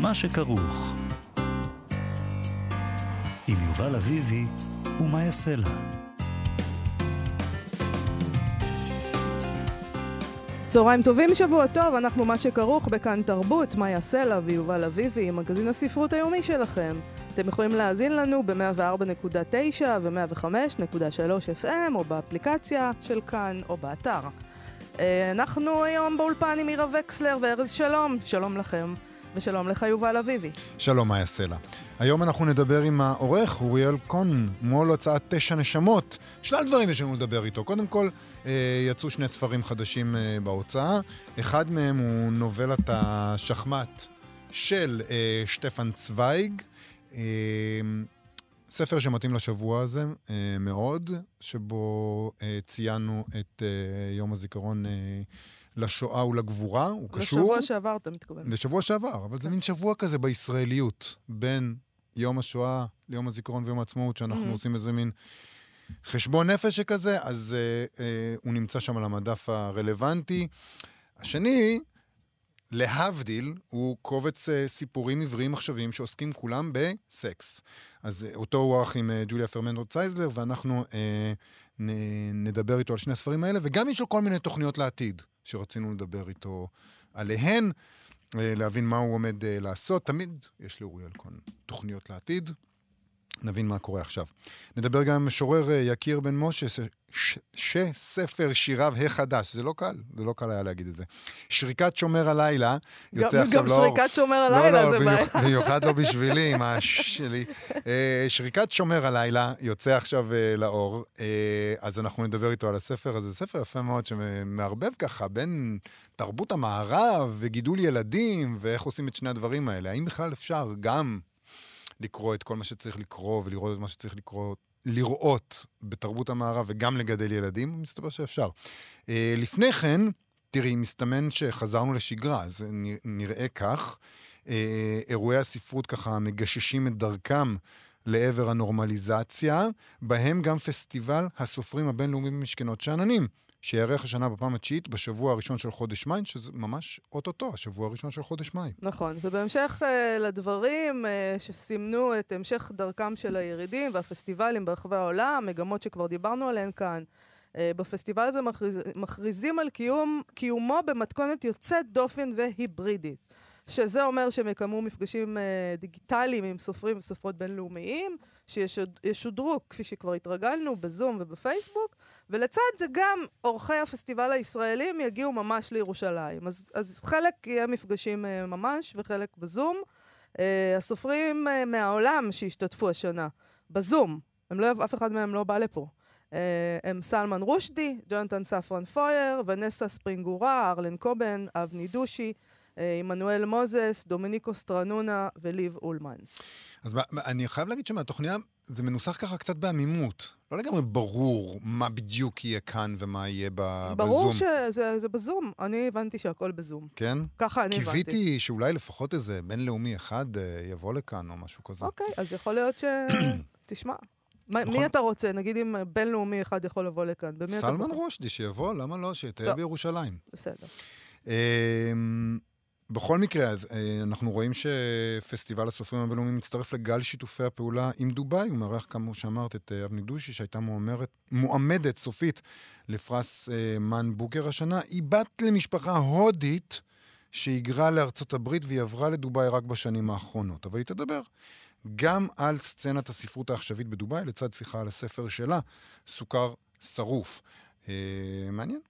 מה שכרוך. עם יובל אביבי ומה יעשה לה. צהריים טובים, שבוע טוב, אנחנו מה שכרוך בכאן תרבות, יעשה לה ויובל אביבי, מגזין הספרות היומי שלכם. אתם יכולים להאזין לנו ב-104.9 ו-105.3 FM, או באפליקציה של כאן, או באתר. אה, אנחנו היום באולפן עם מירה וקסלר וארז שלום, שלום לכם. ושלום לך, יובל אביבי. שלום, מאיה סלע. היום אנחנו נדבר עם העורך אוריאל קון, מול הוצאת תשע נשמות. שלל דברים יש לנו לדבר איתו. קודם כל, אה, יצאו שני ספרים חדשים אה, בהוצאה. אחד מהם הוא נובלת השחמט של אה, שטפן צוויג. ספר שמתאים לשבוע הזה מאוד, שבו ציינו את יום הזיכרון לשואה ולגבורה, הוא לשבוע קשור... לשבוע שעבר, אתה מתכוון. לשבוע שעבר, אבל זה כן. מין שבוע כזה בישראליות, בין יום השואה ליום הזיכרון ויום העצמאות, שאנחנו mm-hmm. עושים איזה מין חשבון נפש שכזה, אז אה, אה, הוא נמצא שם על המדף הרלוונטי. השני, להבדיל, הוא קובץ uh, סיפורים עבריים עכשוויים שעוסקים כולם בסקס. אז uh, אותו ערך עם uh, ג'וליה פרמנדו צייזלר, ואנחנו uh, נ- נדבר איתו על שני הספרים האלה, וגם יש לו כל מיני תוכניות לעתיד. שרצינו לדבר איתו עליהן, אה, להבין מה הוא עומד אה, לעשות. תמיד יש לאוריאל כהן תוכניות לעתיד. נבין מה קורה עכשיו. נדבר גם עם משורר אה, יקיר בן משה, שספר שיריו החדש, זה לא קל, זה לא קל היה להגיד את זה. שריקת שומר הלילה, יוצא גם, עכשיו לאור. גם שריקת שומר הלילה לא, לא, זה בעיה. במיוחד לא בשבילי, עם הש שלי. אה, שריקת שומר הלילה יוצא עכשיו אה, לאור, אז אנחנו נדבר איתו על הספר הזה. ספר יפה מאוד שמערבב ככה בין תרבות המערב וגידול ילדים, ואיך עושים את שני הדברים האלה. האם בכלל אפשר גם לקרוא את כל מה שצריך לקרוא ולראות את מה שצריך לקרוא, לראות בתרבות המערב וגם לגדל ילדים? מסתבר שאפשר. אה, לפני כן, תראי, מסתמן שחזרנו לשגרה, אז נראה כך. אה, אירועי הספרות ככה מגששים את דרכם לעבר הנורמליזציה, בהם גם פסטיבל הסופרים הבינלאומי במשכנות שאננים. שיארך השנה בפעם התשיעית בשבוע הראשון של חודש מאי, שזה ממש אוטוטו, השבוע הראשון של חודש מאי. נכון, ובהמשך uh, לדברים uh, שסימנו את המשך דרכם של הירידים והפסטיבלים ברחבי העולם, מגמות שכבר דיברנו עליהן כאן, uh, בפסטיבל הזה מכריז, מכריזים על קיום, קיומו במתכונת יוצאת דופן והיברידית. שזה אומר שהם יקיימו מפגשים uh, דיגיטליים עם סופרים וסופרות בינלאומיים, שישודרו, כפי שכבר התרגלנו, בזום ובפייסבוק, ולצד זה גם אורחי הפסטיבל הישראלים יגיעו ממש לירושלים. אז, אז חלק יהיה מפגשים uh, ממש וחלק בזום. Uh, הסופרים uh, מהעולם שהשתתפו השנה, בזום, הם לא, אף אחד מהם לא בא לפה. Uh, הם סלמן רושדי, ג'ונתן ספרן פויר, ונסה ספרינגורה, ארלן קובן, אבני דושי, עמנואל מוזס, דומיניקו סטרנונה וליב אולמן. אז אני חייב להגיד שמהתוכניה זה מנוסח ככה קצת בעמימות. לא לגמרי ברור מה בדיוק יהיה כאן ומה יהיה בזום. ברור שזה בזום. אני הבנתי שהכל בזום. כן? ככה אני הבנתי. קיוויתי שאולי לפחות איזה בינלאומי אחד אה, יבוא לכאן או משהו כזה. אוקיי, אז יכול להיות ש... תשמע. נכון. מי אתה רוצה? נגיד אם בינלאומי אחד יכול לבוא לכאן. סלמן רושדי, שיבוא, למה לא? שיתהיה בירושלים. בסדר. בכל מקרה, אז, אה, אנחנו רואים שפסטיבל הסופרים הבינלאומי מצטרף לגל שיתופי הפעולה עם דובאי. הוא מארח, כמו שאמרת, את אה, אבני דושי, שהייתה מועמרת, מועמדת סופית לפרס אה, מן בוקר השנה. היא בת למשפחה הודית שהיגרה לארצות הברית והיא עברה לדובאי רק בשנים האחרונות. אבל היא תדבר גם על סצנת הספרות העכשווית בדובאי, לצד שיחה על הספר שלה, סוכר שרוף. אה, מעניין.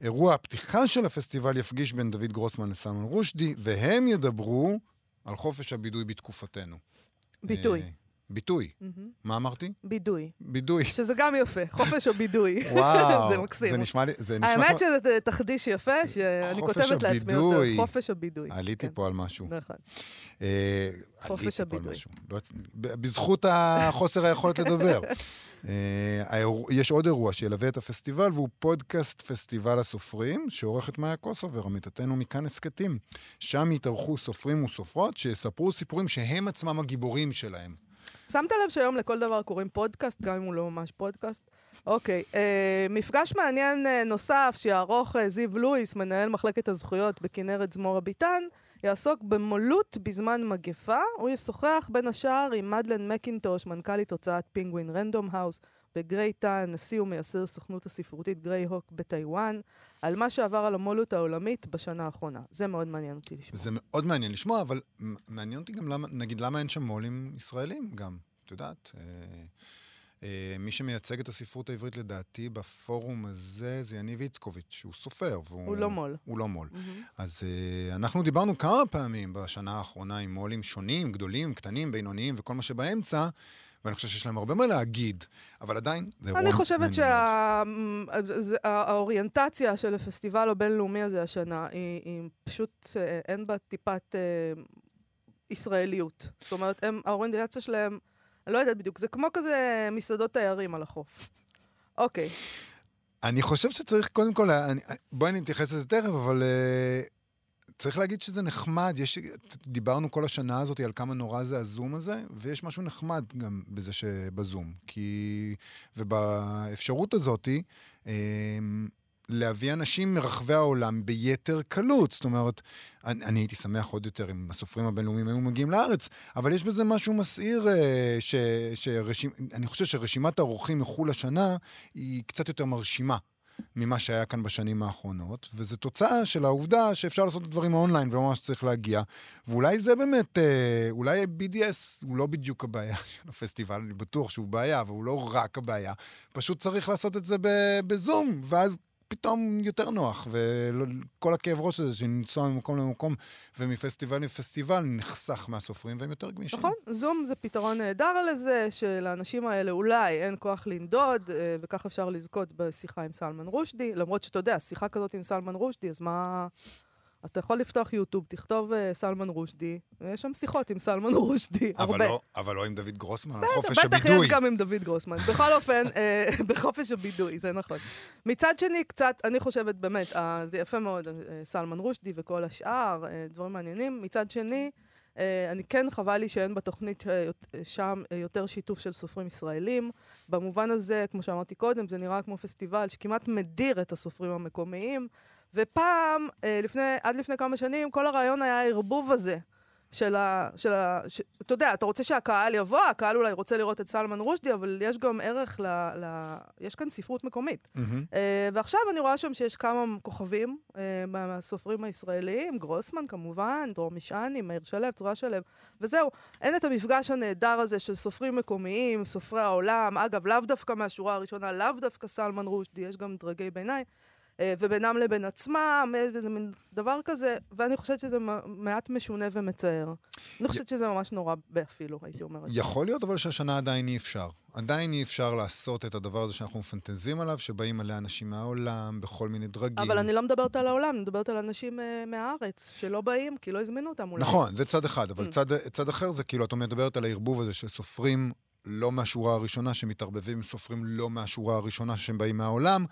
אירוע הפתיחה של הפסטיבל יפגיש בין דוד גרוסמן לסלמן רושדי, והם ידברו על חופש הבידוי בתקופתנו. ביטוי. ביטוי. Mm-hmm. מה אמרתי? בידוי. בידוי. שזה גם יפה, חופש הבידוי. וואו. זה מקסים. זה נשמע לי... זה נשמע האמת שזה תחדיש יפה, שאני כותבת לעצמי יותר. חופש הבידוי. עליתי כן. פה על משהו. נכון. אה, חופש הבידוי. לא, בזכות החוסר היכולת לדבר. אה, יש עוד אירוע שילווה את הפסטיבל, והוא פודקאסט פסטיבל הסופרים, שעורכת מאיה קוסובר, עמיתתנו מכאן הסכתים. שם יתארחו סופרים וסופרות שיספרו סיפורים שהם עצמם הגיבורים שלהם. שמת לב שהיום לכל דבר קוראים פודקאסט, גם אם הוא לא ממש פודקאסט? אוקיי. אה, מפגש מעניין אה, נוסף שיערוך אה, זיו לואיס, מנהל מחלקת הזכויות בכנרת זמורה ביטן, יעסוק במו"לות בזמן מגפה. הוא ישוחח בין השאר עם מדלן מקינטוש, מנכ"לית הוצאת פינגווין רנדום האוס וגריי טאן, נשיא ומייסד סוכנות הספרותית גריי הוק בטיוואן, על מה שעבר על המו"לות העולמית בשנה האחרונה. זה מאוד מעניין אותי לשמוע. זה מאוד מעניין לשמוע, אבל מעניין אותי גם למה, נגיד, למה אין שם מו"לים ישראלים גם, את יודעת? אה, אה, מי שמייצג את הספרות העברית לדעתי בפורום הזה זה יניב איצקוביץ', שהוא סופר. והוא, הוא לא מו"ל. הוא לא מו"ל. אהמ. אז אה, אנחנו דיברנו כמה פעמים בשנה האחרונה עם מו"לים שונים, גדולים, קטנים, בינוניים וכל מה שבאמצע. ואני חושב שיש להם הרבה מה להגיד, אבל עדיין זה אירוע... אני חושבת שהאוריינטציה של הפסטיבל הבינלאומי הזה השנה, היא, היא פשוט, אה, אין בה טיפת אה, ישראליות. זאת אומרת, הם, האוריינטציה שלהם, אני לא יודעת בדיוק, זה כמו כזה מסעדות תיירים על החוף. אוקיי. אני חושב שצריך, קודם כל, אני, בואי נתייחס לזה תכף, אבל... Uh, צריך להגיד שזה נחמד, יש, דיברנו כל השנה הזאת על כמה נורא זה הזום הזה, ויש משהו נחמד גם בזה שבזום. כי... ובאפשרות הזאת, אה, להביא אנשים מרחבי העולם ביתר קלות. זאת אומרת, אני, אני הייתי שמח עוד יותר אם הסופרים הבינלאומיים היו מגיעים לארץ, אבל יש בזה משהו מסעיר, אה, ש, שרשימ, אני חושב שרשימת האורחים מחו"ל השנה היא קצת יותר מרשימה. ממה שהיה כאן בשנים האחרונות, וזו תוצאה של העובדה שאפשר לעשות את הדברים אונליין וממש צריך להגיע. ואולי זה באמת, אה, אולי BDS הוא לא בדיוק הבעיה של הפסטיבל, אני בטוח שהוא בעיה, אבל הוא לא רק הבעיה. פשוט צריך לעשות את זה בזום, ואז פתאום יותר נוח, וכל הכאב ראש הזה לנסוע ממקום למקום ומפסטיבל לפסטיבל נחסך מהסופרים והם יותר גמישים. נכון, זום זה פתרון נהדר לזה, שלאנשים האלה אולי אין כוח לנדוד, אה, וכך אפשר לזכות בשיחה עם סלמן רושדי, למרות שאתה יודע, שיחה כזאת עם סלמן רושדי, אז מה... אתה יכול לפתוח יוטיוב, תכתוב uh, סלמן רושדי, ויש שם שיחות עם סלמן רושדי, אבל הרבה. לא, אבל לא עם דוד גרוסמן, על חופש הבידוי. בסדר, בטח יש גם עם דוד גרוסמן. בכל אופן, uh, בחופש הבידוי, זה נכון. מצד שני, קצת, אני חושבת, באמת, uh, זה יפה מאוד, uh, סלמן רושדי וכל השאר, uh, דברים מעניינים. מצד שני, uh, אני כן חבל לי שאין בתוכנית uh, שם uh, יותר שיתוף של סופרים ישראלים. במובן הזה, כמו שאמרתי קודם, זה נראה כמו פסטיבל שכמעט מדיר את הסופרים המקומיים. ופעם, אה, לפני, עד לפני כמה שנים, כל הרעיון היה הערבוב הזה. של ה... של ה ש, אתה יודע, אתה רוצה שהקהל יבוא, הקהל אולי רוצה לראות את סלמן רושדי, אבל יש גם ערך ל... ל יש כאן ספרות מקומית. Mm-hmm. Uh, ועכשיו אני רואה שם שיש כמה כוכבים uh, מהסופרים הישראליים, גרוסמן כמובן, דרור משעני, מאיר שלו, צורה שלו, וזהו. אין את המפגש הנהדר הזה של סופרים מקומיים, סופרי העולם, אגב, לאו דווקא מהשורה הראשונה, לאו דווקא סלמן רושדי, יש גם דרגי ביניים. אה, ובינם לבין עצמם, איזה מין דבר כזה, ואני חושבת שזה מעט משונה ומצער. אני חושבת שזה ממש נורא אפילו, הייתי אומרת. יכול להיות, אבל שהשנה עדיין אי אפשר. עדיין אי אפשר לעשות את הדבר הזה שאנחנו מפנטזים עליו, שבאים עליה אנשים מהעולם, בכל מיני דרגים. אבל אני לא מדברת על העולם, אני מדברת על אנשים uh, מהארץ, שלא באים, כי לא הזמינו אותם אולי. נכון, זה צד אחד, אבל mm. צד, צד אחר זה כאילו, את מדברת על הערבוב הזה של סופרים לא מהשורה הראשונה, שמתערבבים עם סופרים לא מהשורה הראשונה שהם באים מהעולם.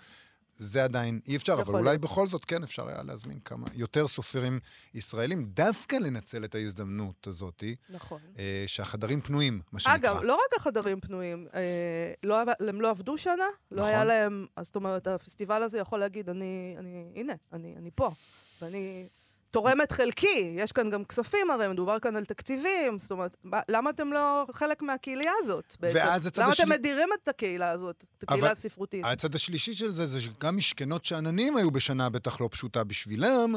זה עדיין אי אפשר, אבל אולי בכל זאת כן אפשר היה להזמין כמה יותר סופרים ישראלים, דווקא לנצל את ההזדמנות הזאת. נכון. אה, שהחדרים פנויים, מה שנקרא. אגב, לא רק החדרים פנויים, אה, לא, הם לא עבדו שנה, לא נכון. היה להם, אז זאת אומרת, הפסטיבל הזה יכול להגיד, אני, אני הנה, אני, אני פה, ואני תורם את חלקי. יש כאן גם כספים הרי, מדובר כאן על תקציבים. זאת אומרת, למה אתם לא חלק מהקהילה הזאת בעצם? ואז הצד למה השל... אתם מדירים את הקהילה הזאת, את הקהילה אבל הספרותית? הצד השלישי של זה, זה שגם משכנות שעננים היו בשנה בטח לא פשוטה בשבילם,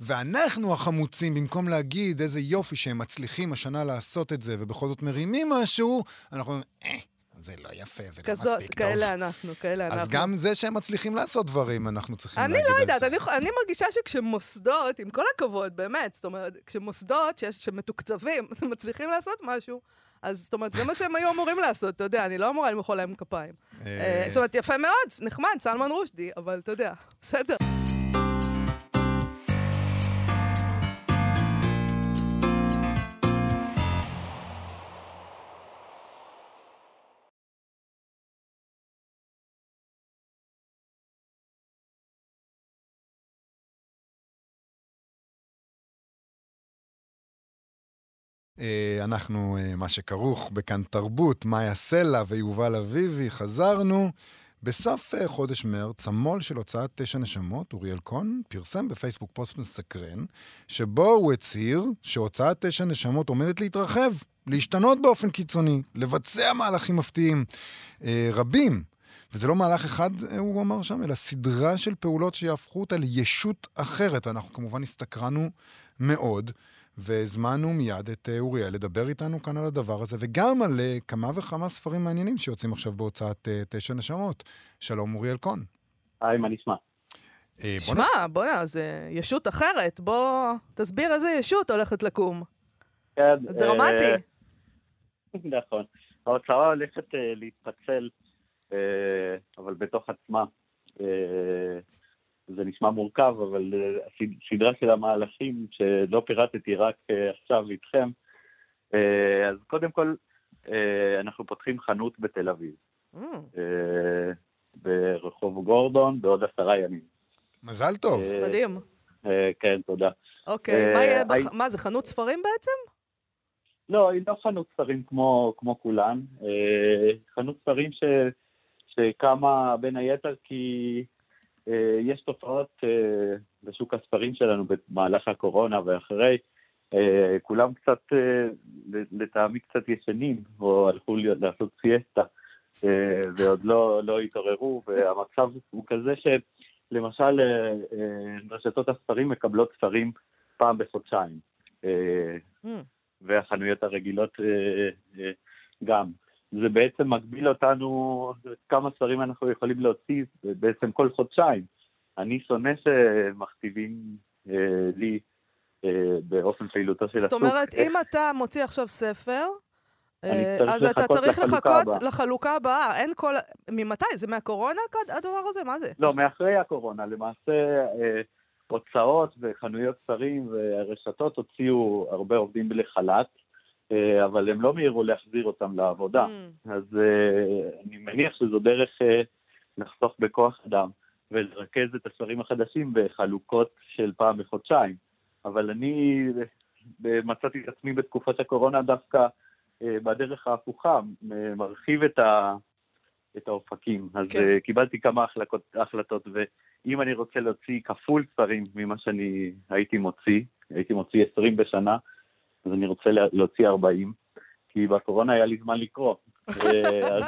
ואנחנו החמוצים, במקום להגיד איזה יופי שהם מצליחים השנה לעשות את זה, ובכל זאת מרימים משהו, אנחנו אומרים, אה, זה לא יפה, זה לא מספיק טוב. כאלה אנחנו, כאלה אנחנו. אז גם זה שהם מצליחים לעשות דברים, אנחנו צריכים להגיד על זה. אני לא יודעת, אני, אני מרגישה שכשמוסדות, עם כל הכבוד, באמת, זאת אומרת, כשמוסדות שיש, שמתוקצבים, מצליחים לעשות משהו, אז זאת אומרת, זה מה שהם היו אמורים לעשות, אתה יודע, אני לא אמורה למחוא להם כפיים. אה. אה, זאת אומרת, יפה מאוד, נחמד, סלמן רושדי, אבל אתה יודע, בסדר. אנחנו, אה, מה שכרוך בכאן תרבות, מאיה סלע ויובל אביבי, חזרנו, בסוף אה, חודש מרץ, המו"ל של הוצאת תשע נשמות, אוריאל קון, פרסם בפייסבוק פוסט מסקרן, שבו הוא הצהיר שהוצאת תשע נשמות עומדת להתרחב, להשתנות באופן קיצוני, לבצע מהלכים מפתיעים אה, רבים. וזה לא מהלך אחד, אה, הוא אמר שם, אלא סדרה של פעולות שיהפכו אותה לישות אחרת. אנחנו כמובן הסתקרנו מאוד. והזמנו מיד את אה, אוריאל לדבר איתנו כאן על הדבר הזה, וגם על אה, כמה וכמה ספרים מעניינים שיוצאים עכשיו בהוצאת אה, תשע נשמות. שלום, אוריאל קון. היי, מה נשמע? תשמע, בוא'נה, זה ישות אחרת. בוא תסביר איזה ישות הולכת לקום. כן. דרמטי. נכון. ההוצאה הולכת להתפצל, אבל בתוך עצמה. זה נשמע מורכב, אבל uh, סדרה של המהלכים שלא פירטתי רק uh, עכשיו איתכם, uh, אז קודם כל, אנחנו פותחים חנות בתל אביב, mm. ברחוב גורדון, בעוד עשרה ימים. מזל טוב. מדהים. כן, תודה. אוקיי, okay, מה יהיה, בח... I... מה זה, חנות ספרים בעצם? לא, היא לא חנות ספרים כמו, כמו כולן, חנות ספרים ש, שקמה בין היתר כי... אה, יש תופעות אה, בשוק הספרים שלנו במהלך הקורונה ואחרי, אה, כולם קצת, לטעמי קצת ישנים, או הלכו לעשות סיאסטה, ועוד לא, לא התעוררו, והמצב הוא כזה שלמשל רשתות הספרים מקבלות ספרים פעם בחודשיים, mm. והחנויות הרגילות גם. זה בעצם מגביל אותנו, כמה ספרים אנחנו יכולים להוציא בעצם כל חודשיים. אני שונא שמכתיבים אה, לי אה, באופן פעילותו של הסוג. זאת אומרת, אם אתה מוציא עכשיו ספר, אה, אז אתה צריך לחכות הבא. לחלוקה הבאה. אין כל... ממתי? זה מהקורונה הדבר הזה? מה זה? לא, מאחרי הקורונה. למעשה, אה, הוצאות וחנויות ספרים והרשתות הוציאו הרבה עובדים לחל"ת. אה, אבל הם לא מיהרו להחזיר אותם לעבודה. Mm. אז uh, אני מניח שזו דרך uh, לחסוך בכוח אדם ולרכז את הספרים החדשים בחלוקות של פעם בחודשיים. אבל אני מצאתי את עצמי בתקופת הקורונה דווקא בדרך ההפוכה, מרחיב את, ה, את האופקים. אז כן. קיבלתי כמה החלטות, החלטות, ואם אני רוצה להוציא כפול ספרים ממה שאני הייתי מוציא, הייתי מוציא 20 בשנה, אז אני רוצה להוציא 40, כי בקורונה היה לי זמן לקרוא. אה, אז,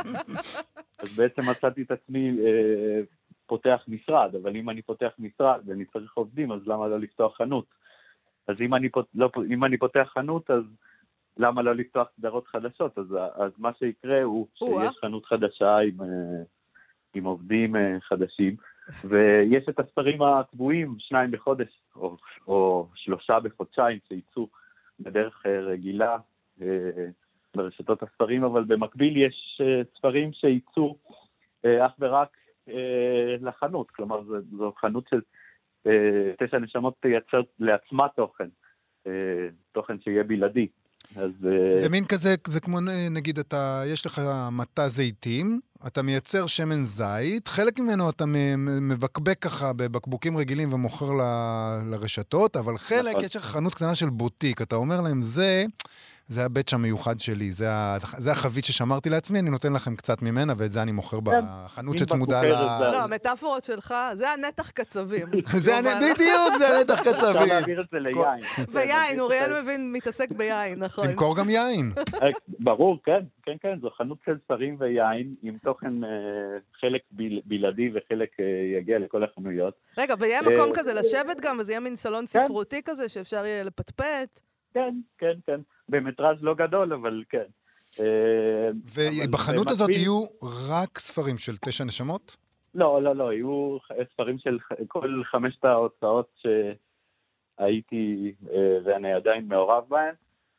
אז בעצם מצאתי את עצמי אה, פותח משרד, אבל אם אני פותח משרד ואני צריך עובדים, אז למה לא לפתוח חנות? אז אם אני, פות, לא, אם אני פותח חנות, אז למה לא לפתוח סדרות חדשות? אז, אז מה שיקרה הוא שיש חנות חדשה עם, אה, עם עובדים חדשים, ויש את הספרים הקבועים, שניים בחודש, או, או שלושה בחודשיים, שיצאו בדרך אה, רגילה אה, ברשתות הספרים, אבל במקביל יש אה, ספרים שייצאו אך ורק לחנות, כלומר זו, חנות של תשע נשמות תייצר לעצמה תוכן, תוכן שיהיה בלעדי. אז... זה מין כזה, זה כמו נגיד אתה, יש לך מטע זיתים, אתה מייצר שמן זית, חלק ממנו אתה מבקבק ככה בבקבוקים רגילים ומוכר ל, לרשתות, אבל חלק, נכון. יש לך חנות קטנה של בוטיק, אתה אומר להם, זה... זה הבית המיוחד שלי, זה, ה, זה החבית ששמרתי לעצמי, אני נותן לכם קצת ממנה, ואת זה אני מוכר כן. בחנות שצמודה ל... לא, המטאפורות שלך, זה הנתח קצבים. זה בדיוק, זה הנתח קצבים. אפשר להעביר את זה ליין. ויין, אוריאל מבין, מתעסק ביין, נכון. תמכור גם יין. אה, ברור, כן, כן, כן, זו חנות של ספרים ויין, עם תוכן אה, חלק בלעדי וחלק אה, יגיע לכל החנויות. רגע, ויהיה מקום כזה לשבת גם, וזה יהיה מין סלון כן. ספרותי כזה, שאפשר יהיה לפטפט. כן, כן, כן. במטראז' לא גדול, אבל כן. אה, ובחנות הזאת יהיו רק ספרים של תשע נשמות? לא, לא, לא, יהיו ספרים של כל חמשת ההוצאות שהייתי אה, ואני עדיין מעורב בהן.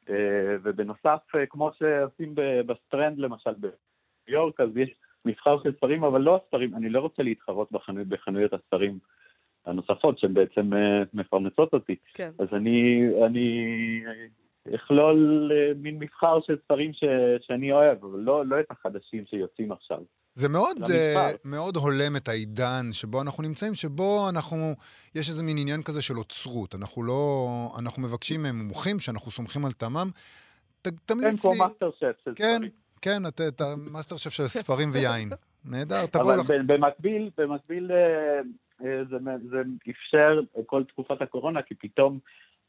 אה, ובנוסף, כמו שעושים בסטרנד למשל בניו יורק, אז יש מבחר של ספרים, אבל לא הספרים, אני לא רוצה להתחרות בחנויות, בחנויות הספרים הנוספות שהן בעצם מפרנסות אותי. כן. אז אני, אני אכלול אה, מין מבחר של ספרים ש, שאני אוהב, אבל לא, לא את החדשים שיוצאים עכשיו. זה מאוד, אה, מאוד הולם את העידן שבו אנחנו נמצאים, שבו אנחנו, יש איזה מין עניין כזה של אוצרות. אנחנו לא, אנחנו מבקשים מהם מומחים שאנחנו סומכים על טעמם. ת, תמליץ לי... כן, כמו מאסטר שף של כן, ספרים. כן, אתה מאסטר שף של ספרים ויין. נהדר, תבואו אבל לך. ב- במקביל, במקביל אה, אה, זה, זה אפשר כל תקופת הקורונה, כי פתאום,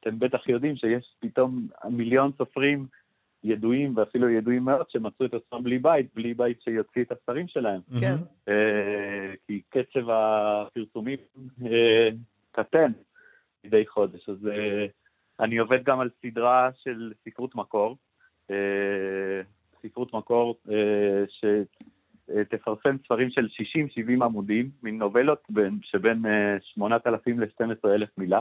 אתם בטח יודעים שיש פתאום מיליון סופרים ידועים, ואפילו ידועים מאוד, שמצאו את עצמם בלי בית, בלי בית שיוציא את הספרים שלהם. כן. אה, כי קצב הפרסומים אה, קטן מדי חודש. אז אה, אני עובד גם על סדרה של ספרות מקור, ספרות מקור שתפרסם ספרים של 60-70 עמודים, מין נובלות בין, שבין אה, 8,000 ל-12,000 מילה.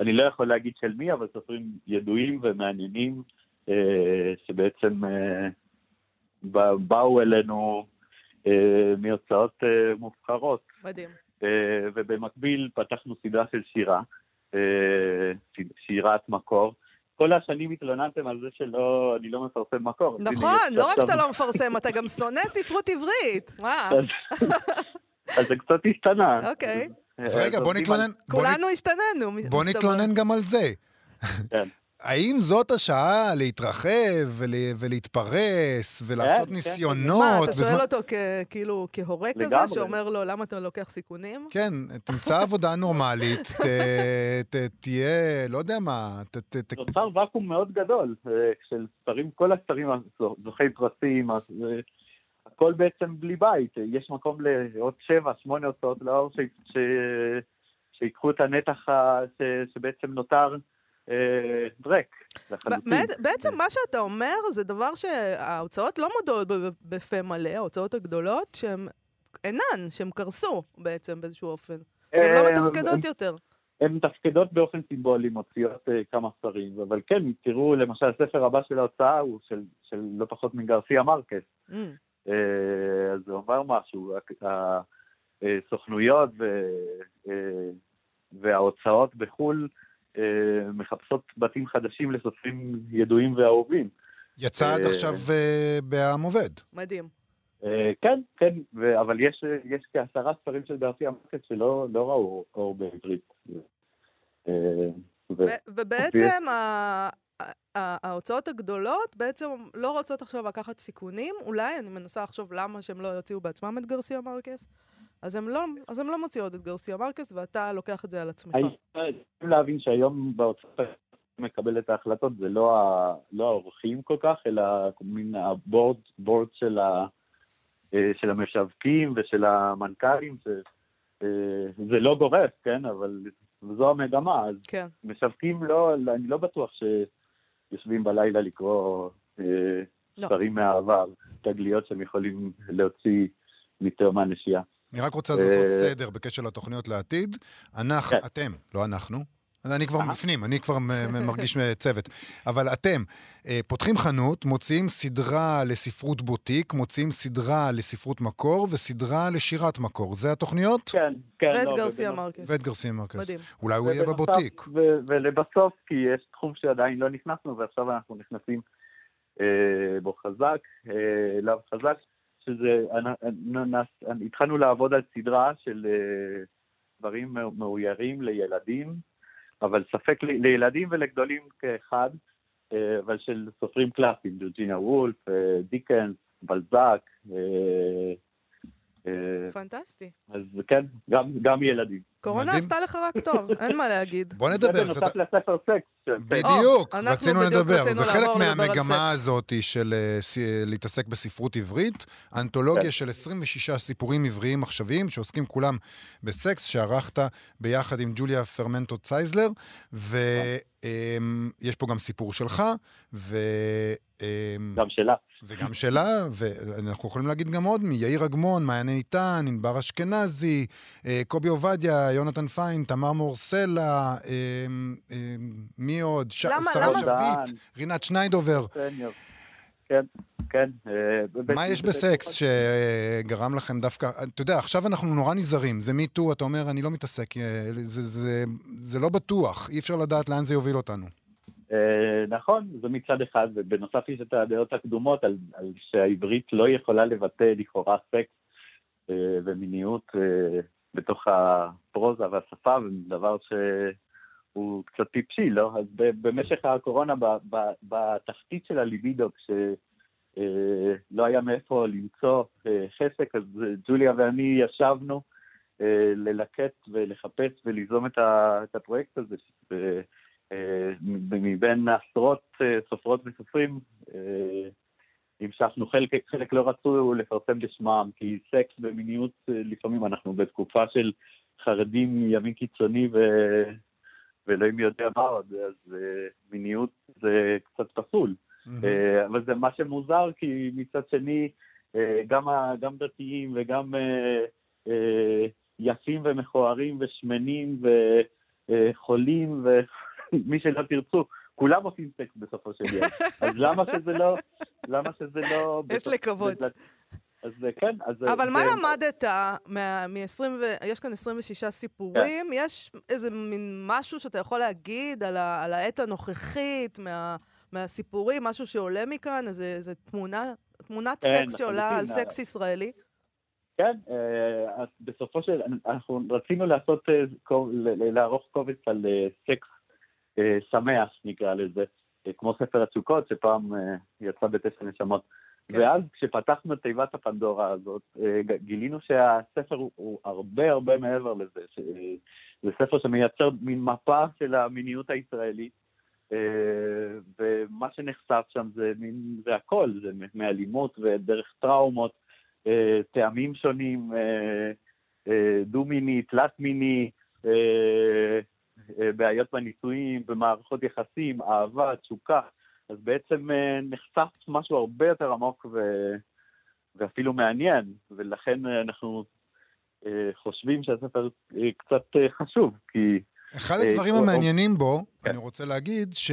אני לא יכול להגיד של מי, אבל סופרים ידועים ומעניינים, אה, שבעצם אה, בא- באו אלינו אה, מהוצאות אה, מובחרות. מדהים. אה, ובמקביל פתחנו סדרה של שירה, אה, שירת מקור. כל השנים התלוננתם על זה שלא, אני לא מפרסם מקור. נכון, לא רק שאתה לא מפרסם, אתה גם שונא ספרות עברית. מה? אז זה קצת השתנה. אוקיי. אז רגע, בוא נתלונן, כולנו השתננו, מ- בוא מסתבר. נתלונן גם על זה. כן. האם זאת השעה להתרחב ול, ולהתפרס ולעשות כן, כן. ניסיונות? מה, אתה בזמן- שואל אותו כ- כאילו כהורה כזה. שאומר לו, למה אתה לוקח סיכונים? כן, תמצא עבודה נורמלית, ת, ת, תהיה, לא יודע מה, ת, נוצר ואקום מאוד גדול אה, של ספרים, כל הספרים הזוכי פרסים, אה, הכל בעצם בלי בית. יש מקום לעוד שבע, שמונה הוצאות לאור ש- ש- שיקחו את הנתח ה- ש- שבעצם נותר אה, ריק לחלוטין. בעצם מה שאתה אומר זה דבר שההוצאות לא מודעות בפה מלא, ההוצאות הגדולות, שהן אינן, שהן קרסו בעצם באיזשהו אופן. שהן לא אה, מתפקדות יותר. הן מתפקדות באופן סימבולי, מוציאות אה, כמה ספרים, אבל כן, תראו, למשל, הספר הבא של ההוצאה הוא של, של לא פחות מגרסיה מרקס. אה, אז זה אומר משהו, הסוכנויות ו- אה, וההוצאות בחו"ל אה, מחפשות בתים חדשים לסופרים ידועים ואהובים. יצא עד אה, עכשיו אה, בעם עובד. מדהים. אה, כן, כן, אבל יש, יש כעשרה ספרים של גרסיה מרקס שלא לא ראו אור בעברית. אה, ובעצם ההוצאות הגדולות בעצם לא רוצות עכשיו לקחת סיכונים, אולי, אני מנסה לחשוב למה שהם לא יוציאו בעצמם את גרסיה מרקס, אז הם לא, אז הם לא מוציאות את גרסיה מרקס, ואתה לוקח את זה על עצמך. אני צריך להבין שהיום בהוצאות מקבל את ההחלטות זה לא, ה, לא כל כך, אלא מין הבורד בורד של, ה, אה, של המשווקים ושל המנכ"לים, ש, אה, זה לא גורף, כן, אבל זו המגמה, אז כן. משווקים לא, אני לא בטוח שיושבים בלילה לקרוא אה, לא. ספרים מהעבר, תגליות שהם יכולים להוציא מתאום הנשייה. אני רק רוצה לעשות אה, סדר בקשר לתוכניות לעתיד. אנחנו, כן. אתם, לא אנחנו. אני כבר אהה. בפנים, אני כבר מרגיש צוות. אבל אתם אה, פותחים חנות, מוציאים סדרה לספרות בוטיק, מוציאים סדרה לספרות מקור וסדרה לשירת מקור. זה התוכניות? כן, כן. ואת לא, גרסיה מרקס. ואת גרסיה מרקס. מדהים. אולי הוא יהיה בבוטיק. ולבסוף, כי יש תחום שעדיין לא נכנסנו, ועכשיו אנחנו נכנסים אה, בו חזק, אה, אליו חזק, שזה, התחלנו לעבוד על סדרה של אה, דברים מאו- מאוירים לילדים, אבל ספק לילדים ולגדולים כאחד, אה, אבל של סופרים קלאסיים, ג'ורג'ינה וולף, אה, דיקנס, בלזק, אה, פנטסטי. אז כן, גם, גם ילדים. קורונה מדהים. עשתה לך רק טוב, אין מה להגיד. בוא זה נדבר בנוסף קצת. לספר סקס. ש- בדיוק, רצינו בדיוק לדבר. וחלק לדבר על מהמגמה. הזאת של אה, ס- להתעסק בספרות עברית, אנתולוגיה כן. של 26 סיפורים עבריים עכשוויים, שעוסקים כולם בסקס, שערכת ביחד עם ג'וליה פרמנטו צייזלר, ויש פה גם סיפור שלך, ו... אמ, גם שלה. וגם שלה, ואנחנו יכולים להגיד גם עוד, מיאיר אגמון, מעייני איתן, ענבר אשכנזי, אה, קובי עובדיה, יונתן פיין, תמר מורסלה, אה, אה, מי עוד? למה- שרה למה- שביט, רינת שניידובר. כן, כן. מה יש בסקס שגרם לכם דווקא, אתה יודע, עכשיו אנחנו נורא נזהרים, זה מיטו, אתה אומר, אני לא מתעסק, זה, זה, זה לא בטוח, אי אפשר לדעת לאן זה יוביל אותנו. אה, נכון, זה מצד אחד, ובנוסף יש את הדעות הקדומות על, על שהעברית לא יכולה לבטא לכאורה סקס אה, ומיניות אה, בתוך הפרוזה והשפה, דבר שהוא קצת טיפשי, לא? אז במשך הקורונה, בתחתית של הליבידו, כש... לא היה מאיפה למצוא חסק, אז ג'וליה ואני ישבנו ללקט ולחפש וליזום את הפרויקט הזה. מבין עשרות סופרות וסופרים, המשכנו, חלק, חלק לא רצו לפרסם בשמם, כי סקס ומיניות לפעמים אנחנו בתקופה של חרדים ימין קיצוני ו... ואלוהים יודע מה עוד, אז מיניות זה קצת פסול. Mm-hmm. אבל זה מה שמוזר, כי מצד שני, גם, גם דתיים וגם יפים ומכוערים ושמנים וחולים ומי שלא תרצו, כולם עושים סקס בסופו של יום. אז למה שזה לא... למה שזה לא... יש לקוות. אז כן, אז... אבל מה למדת מ-20 ו... יש כאן 26 סיפורים, כן. יש איזה מין משהו שאתה יכול להגיד על, העת הנוכחית, מה... מהסיפורים, משהו שעולה מכאן, איזה תמונת כן, סקס שעולה על סקס ישראלי? כן, אה, בסופו של... אנחנו רצינו לעשות, אה, לערוך קובץ על אה, סקס שמח, נקרא לזה, כמו ספר התשוקות, שפעם יצא בתשע נשמות. כן. ואז כשפתחנו את תיבת הפנדורה הזאת, גילינו שהספר הוא, הוא הרבה הרבה מעבר לזה. זה ספר שמייצר מין מפה של המיניות הישראלית, ומה שנחשף שם זה, מין, זה הכל, זה מאלימות ודרך טראומות, טעמים שונים, דו-מיני, תלת-מיני, בעיות בנישואים, במערכות יחסים, אהבה, תשוקה. אז בעצם נחשף משהו הרבה יותר עמוק ו... ואפילו מעניין, ולכן אנחנו חושבים שהספר קצת חשוב, כי... אחד הדברים המעניינים בו, כן. אני רוצה להגיד, ש...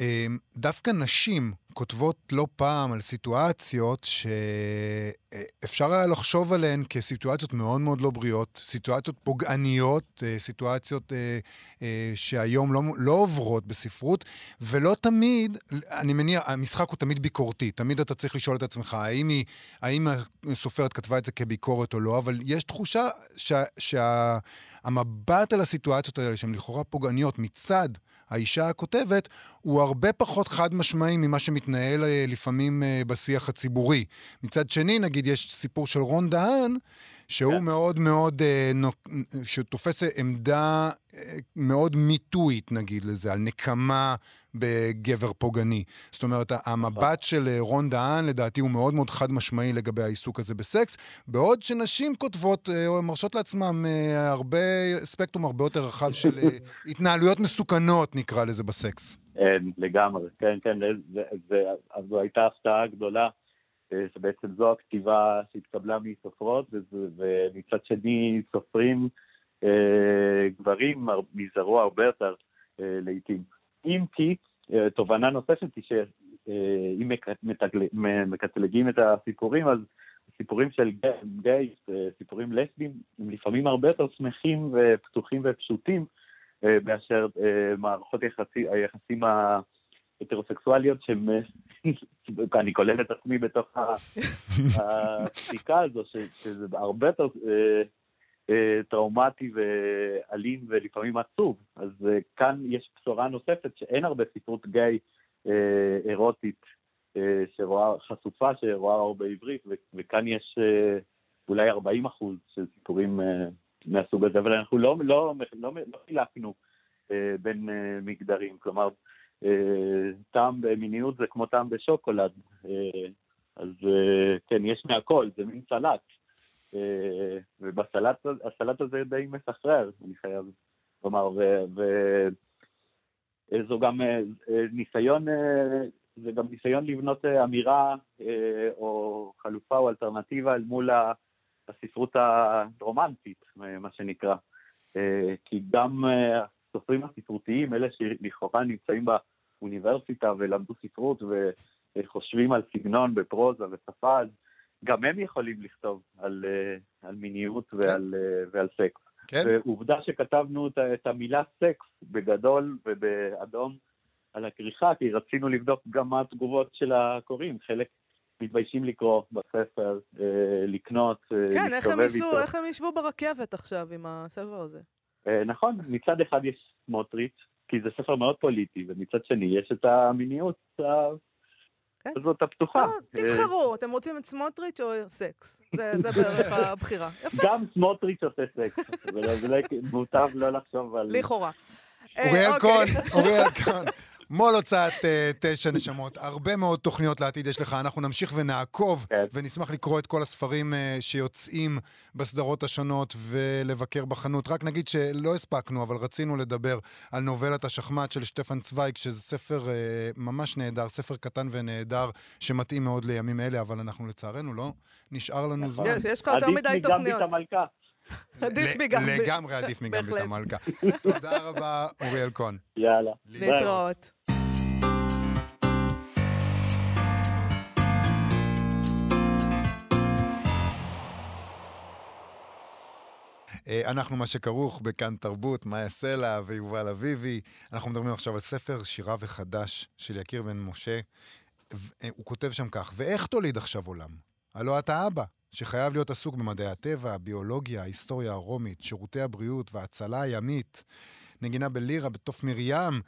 אמ, דווקא נשים כותבות לא פעם על סיטואציות שאפשר היה לחשוב עליהן כסיטואציות מאוד מאוד לא בריאות, סיטואציות פוגעניות, אה, סיטואציות אה, אה, שהיום לא, לא עוברות בספרות, ולא תמיד, אני מניח, המשחק הוא תמיד ביקורתי, תמיד אתה צריך לשאול את עצמך, האם, היא, האם הסופרת כתבה את זה כביקורת או לא, אבל יש תחושה שה... שה המבט על הסיטואציות האלה, שהן לכאורה פוגעניות מצד האישה הכותבת, הוא הרבה פחות חד משמעי ממה שמתנהל אה, לפעמים אה, בשיח הציבורי. מצד שני, נגיד, יש סיפור של רון דהן, שהוא כן. מאוד מאוד, אה, שתופס עמדה מאוד מיטואית, נגיד לזה, על נקמה בגבר פוגעני. זאת אומרת, המבט של רון דהן, לדעתי, הוא מאוד מאוד חד משמעי לגבי העיסוק הזה בסקס, בעוד שנשים כותבות, או מרשות לעצמם הרבה, ספקטרום הרבה יותר רחב של התנהלויות מסוכנות, נקרא לזה, בסקס. אין, לגמרי, כן, כן, זו הייתה הפתעה גדולה, אה, שבעצם זו הכתיבה שהתקבלה מסופרות, ומצד שני סופרים אה, גברים מזרוע הרבה יותר אה, לעיתים. אם כי, תובנה נוספת היא שאם מקטלגים את הסיפורים, אז סיפורים של גיי, סיפורים לסביים, הם לפעמים הרבה יותר שמחים ופתוחים ופשוטים, אה, מאשר אה, מערכות יחסי, היחסים ההטרוסקסואליות שהם, אני כולל את עצמי בתוך הפסיקה הזו, שזה הרבה יותר אה, טראומטי ואלים ולפעמים עצוב. אז כאן יש בשורה נוספת שאין הרבה ספרות גיי אירוטית שרואה, חשופה שרואה אור בעברית, וכאן יש אולי 40 אחוז של סיפורים מהסוג הזה, אבל אנחנו לא, לא, לא, לא חילקנו אה, בין אה, מגדרים, כלומר, אה, טעם במיניות זה כמו טעם בשוקולד, אה, אז אה, כן, יש מהכל, זה מין סלט, אה, ובסלט הזה די מסחרר, אני חייב לומר, וזו גם אה, אה, ניסיון, אה, זה גם ניסיון לבנות אה, אמירה אה, או חלופה או אלטרנטיבה אל מול. הספרות הרומנטית, מה שנקרא. אה, כי גם אה, הסופרים הספרותיים, אלה שלכאורה נמצאים באוניברסיטה ולמדו ספרות וחושבים על סגנון בפרוזה ושפה, אז גם הם יכולים לכתוב על, אה, על מיניות כן. ועל, ועל סקס. כן. ועובדה שכתבנו את המילה סקס בגדול ובאדום על הכריכה, כי רצינו לבדוק גם מה התגובות של הקוראים. חלק מתביישים לקרוא בספר, אה, לקנות, אה, כן, איך הם, ייסעו, איך הם ישבו ברכבת עכשיו עם הספר הזה? אה, נכון, מצד אחד יש סמוטריץ', כי זה ספר מאוד פוליטי, ומצד שני יש את המיניות כן. זאת הפתוחה. טוב, תבחרו, אתם רוצים את סמוטריץ' או סקס? זה זה בערך הבחירה. יפה, גם סמוטריץ' עושה סקס, אבל מוטב לא לחשוב על... לכאורה. אה, אוריאל אוקיי. קון, אוריאל קון. מו"ל הוצאת אה, תשע נשמות, הרבה מאוד תוכניות לעתיד יש לך, אנחנו נמשיך ונעקוב, כן. ונשמח לקרוא את כל הספרים אה, שיוצאים בסדרות השונות ולבקר בחנות. רק נגיד שלא הספקנו, אבל רצינו לדבר על נובלת השחמט של שטפן צוויג, שזה ספר אה, ממש נהדר, ספר קטן ונהדר, שמתאים מאוד לימים אלה, אבל אנחנו לצערנו לא נשאר לנו זמן. יש, לך יותר מדי תוכניות. עדיף מגמביט. לגמרי עדיף מגמביט בהחלט. המלכה. תודה רבה, אוריאל קון. יאללה. להתראות. אה, אנחנו מה שכרוך בכאן תרבות, מאיה סלע ויובל אביבי. אנחנו מדברים עכשיו על ספר שיריו החדש של יקיר בן משה. ו- אה, הוא כותב שם כך, ואיך תוליד עכשיו עולם? הלא אתה אבא, שחייב להיות עסוק במדעי הטבע, הביולוגיה, ההיסטוריה הרומית, שירותי הבריאות וההצלה הימית, נגינה בלירה בתוף מרים,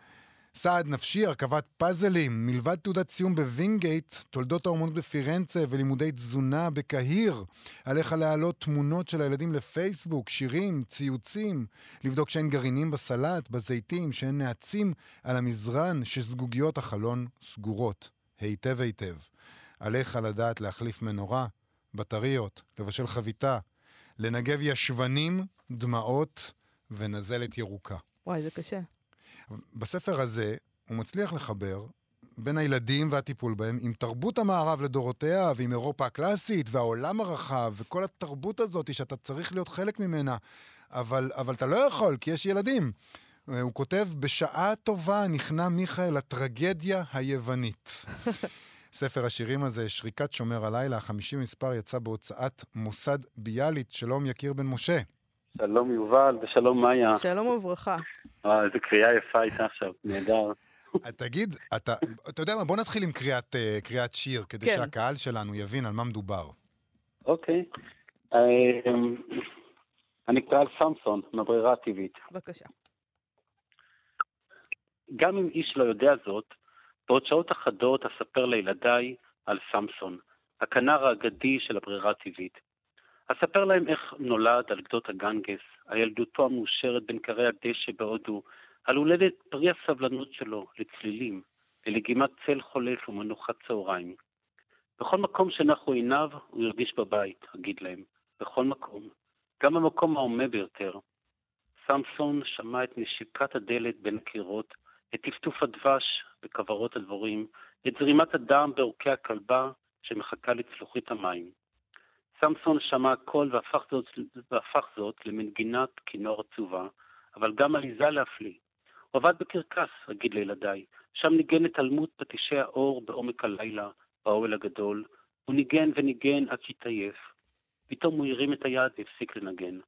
סעד נפשי, הרכבת פאזלים, מלבד תעודת סיום בווינגייט, תולדות האומנות בפירנצה ולימודי תזונה בקהיר. עליך להעלות תמונות של הילדים לפייסבוק, שירים, ציוצים, לבדוק שאין גרעינים בסלט, בזיתים, שאין נעצים על המזרן, שזגוגיות החלון סגורות. היטב היטב. עליך לדעת להחליף מנורה, בטריות, לבשל חביתה, לנגב ישבנים, דמעות ונזלת ירוקה. וואי, זה קשה. בספר הזה הוא מצליח לחבר בין הילדים והטיפול בהם עם תרבות המערב לדורותיה ועם אירופה הקלאסית והעולם הרחב וכל התרבות הזאת שאתה צריך להיות חלק ממנה, אבל, אבל אתה לא יכול כי יש ילדים. הוא כותב, בשעה טובה נכנע מיכאל לטרגדיה היוונית. ספר השירים הזה, שריקת שומר הלילה, החמישי מספר, יצא בהוצאת מוסד ביאליק. שלום, יקיר בן משה. שלום יובל ושלום מאיה. שלום וברכה. אה, איזה קריאה יפה הייתה עכשיו, נהדר. תגיד, אתה, אתה יודע מה, בוא נתחיל עם קריאת, אה, קריאת שיר, כדי כן. שהקהל שלנו יבין על מה מדובר. אוקיי. אה, אני אקרא על סמסון, מהברירה הטבעית. בבקשה. גם אם איש לא יודע זאת, בעוד שעות אחדות אספר לילדיי על סמסון, הכנר האגדי של הברירה הטבעית. אספר להם איך נולד על גדות הגנגס, על ילדותו המאושרת בין כרי הדשא בהודו, על הולדת פרי הסבלנות שלו לצלילים, ללגימת צל חולף ומנוחת צהריים. בכל מקום שנחו עיניו, הוא הרגיש בבית, אגיד להם. בכל מקום. גם במקום ההומה ביותר. סמסון שמע את נשיקת הדלת בין הקירות, את טפטוף הדבש בכוורות הדבורים, את זרימת הדם בעורקי הכלבה שמחכה לצלוחית המים. סמסון שמע הכל והפך זאת, והפך זאת למנגינת כינור עצובה, אבל גם עליזה להפליא. הוא עבד בקרקס, אגיד לילדיי, שם ניגן את תלמוד פטישי האור בעומק הלילה, באוהל הגדול. הוא ניגן וניגן עד שהתעייף. פתאום הוא הרים את היד והפסיק לנגן.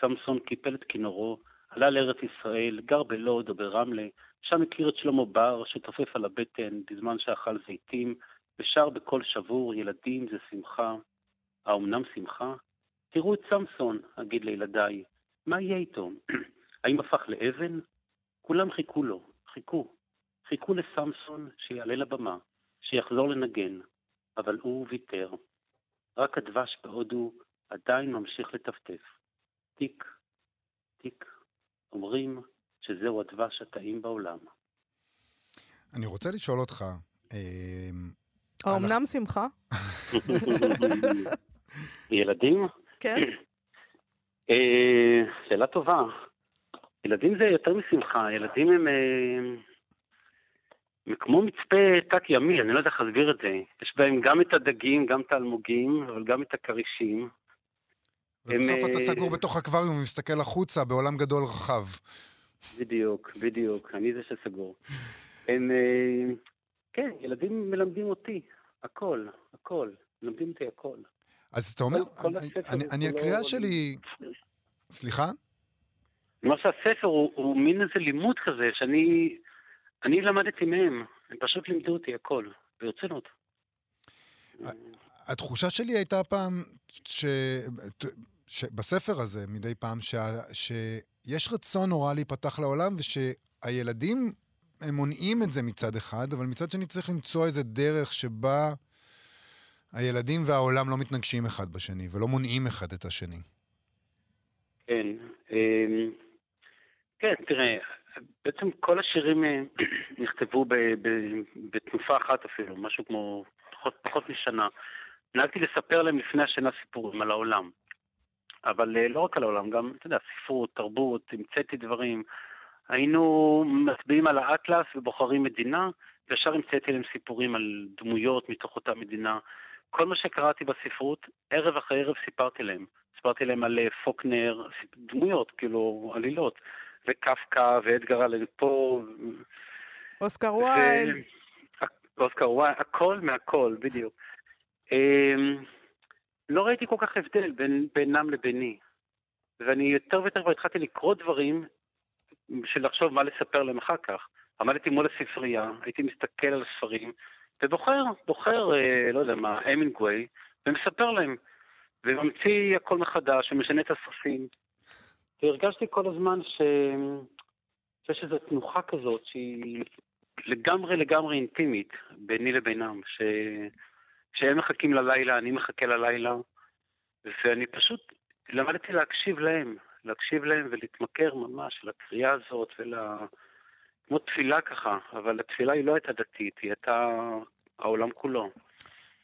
סמסון קיפל את כינורו, עלה לארץ ישראל, גר בלוד או ברמלה, שם הכיר את שלמה בר, שתופף על הבטן בזמן שאכל זיתים, ושר בקול שבור, ילדים זה שמחה. האומנם שמחה? תראו את סמסון, אגיד לילדיי. מה יהיה איתו? האם הפך לאבן? כולם חיכו לו, חיכו. חיכו לסמסון שיעלה לבמה, שיחזור לנגן, אבל הוא ויתר. רק הדבש בהודו עדיין ממשיך לטפטף. טיק, טיק. אומרים שזהו הדבש הטעים בעולם. אני רוצה לשאול אותך, אה, האומנם שמחה? ילדים? כן? אה, שאלה טובה. ילדים זה יותר משמחה, ילדים הם, אה, הם כמו מצפה תת-ימי, אני לא יודע איך להסביר את זה. יש בהם גם את הדגים, גם את האלמוגים, אבל גם את הכרישים. ובסוף הם, אתה אה, סגור בתוך אקווריום ומסתכל החוצה בעולם גדול רחב. בדיוק, בדיוק, אני זה שסגור. הם, אה, כן, ילדים מלמדים אותי, הכל, הכל, מלמדים אותי הכל. אז אתה אומר, כל אני- אני- אני, כולו- הקריאה שלי... סליחה? מה שהספר הוא, הוא מין איזה לימוד כזה, שאני אני למדתי מהם, הם פשוט לימדו אותי הכל, ברצינות. התחושה שלי הייתה פעם ש... שבספר הזה, מדי פעם, שה... שיש רצון נורא להיפתח לעולם, ושהילדים הם מונעים את זה מצד אחד, אבל מצד שני צריך למצוא איזה דרך שבה הילדים והעולם לא מתנגשים אחד בשני ולא מונעים אחד את השני. כן. אמ, כן, תראה, בעצם כל השירים אה, נכתבו בתנופה אחת אפילו, משהו כמו פחות, פחות משנה. נהגתי לספר להם לפני השינה סיפורים על העולם. אבל אה, לא רק על העולם, גם, אתה יודע, ספרות, תרבות, המצאתי דברים. היינו מצביעים על האטלס ובוחרים מדינה, וישר המצאתי להם סיפורים על דמויות מתוך אותה מדינה. כל מה שקראתי בספרות, ערב אחרי ערב סיפרתי להם. סיפרתי להם על אה, פוקנר, דמויות, כאילו, עלילות. וקפקא ואדגר אלן פה. אוסקר ויילד. אוסקר ויילד, הכל מהכל, בדיוק. לא ראיתי כל כך הבדל בין, בינם לביני. ואני יותר ויותר כבר התחלתי לקרוא דברים בשביל לחשוב מה לספר להם אחר כך. עמדתי מול הספרייה, הייתי מסתכל על הספרים, ובוחר, בוחר, אה, לא יודע מה, המינגווי, ומספר להם. וממציא הכל מחדש, ומשנה את הסופים. והרגשתי כל הזמן ש... שיש איזו תנוחה כזאת שהיא לגמרי לגמרי אינטימית ביני לבינם, ש... שהם מחכים ללילה, אני מחכה ללילה, ואני פשוט למדתי להקשיב להם, להקשיב להם ולהתמכר ממש לקריאה הזאת ול... כמו תפילה ככה, אבל התפילה היא לא הייתה דתית, היא הייתה העולם כולו.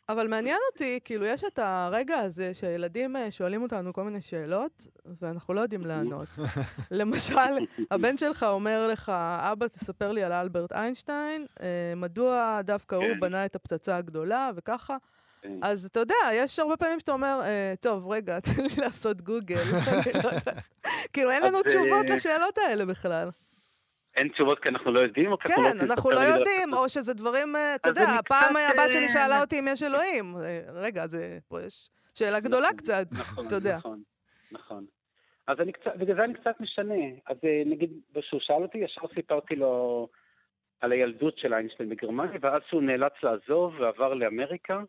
אבל מעניין אותי, כאילו, יש את הרגע הזה שהילדים אה, שואלים אותנו כל מיני שאלות, ואנחנו לא יודעים לענות. למשל, הבן שלך אומר לך, אבא, תספר לי על אלברט איינשטיין, אה, מדוע דווקא הוא כן. בנה את הפצצה הגדולה, וככה. כן. אז אתה יודע, יש הרבה פעמים שאתה אומר, אה, טוב, רגע, תן לי לעשות גוגל. לא כאילו, אין לנו תשובות לשאלות האלה בכלל. אין תשובות כי אנחנו לא יודעים, או כי אנחנו לא כן, אנחנו לא יודעים, או שזה דברים, אה, אתה יודע, פעם הבת שלי שאלה אה, אותי אם יש אלוהים. אה, רגע, זה, פה יש שאלה גדולה נכון, קצת, נכון, אתה יודע. נכון, נכון. אז אני קצת, בגלל זה אני קצת משנה. אז נגיד, כשהוא שאל אותי, ישר סיפרתי לו על הילדות של איינשטיין בגרמניה, ואז שהוא נאלץ לעזוב ועבר לאמריקה,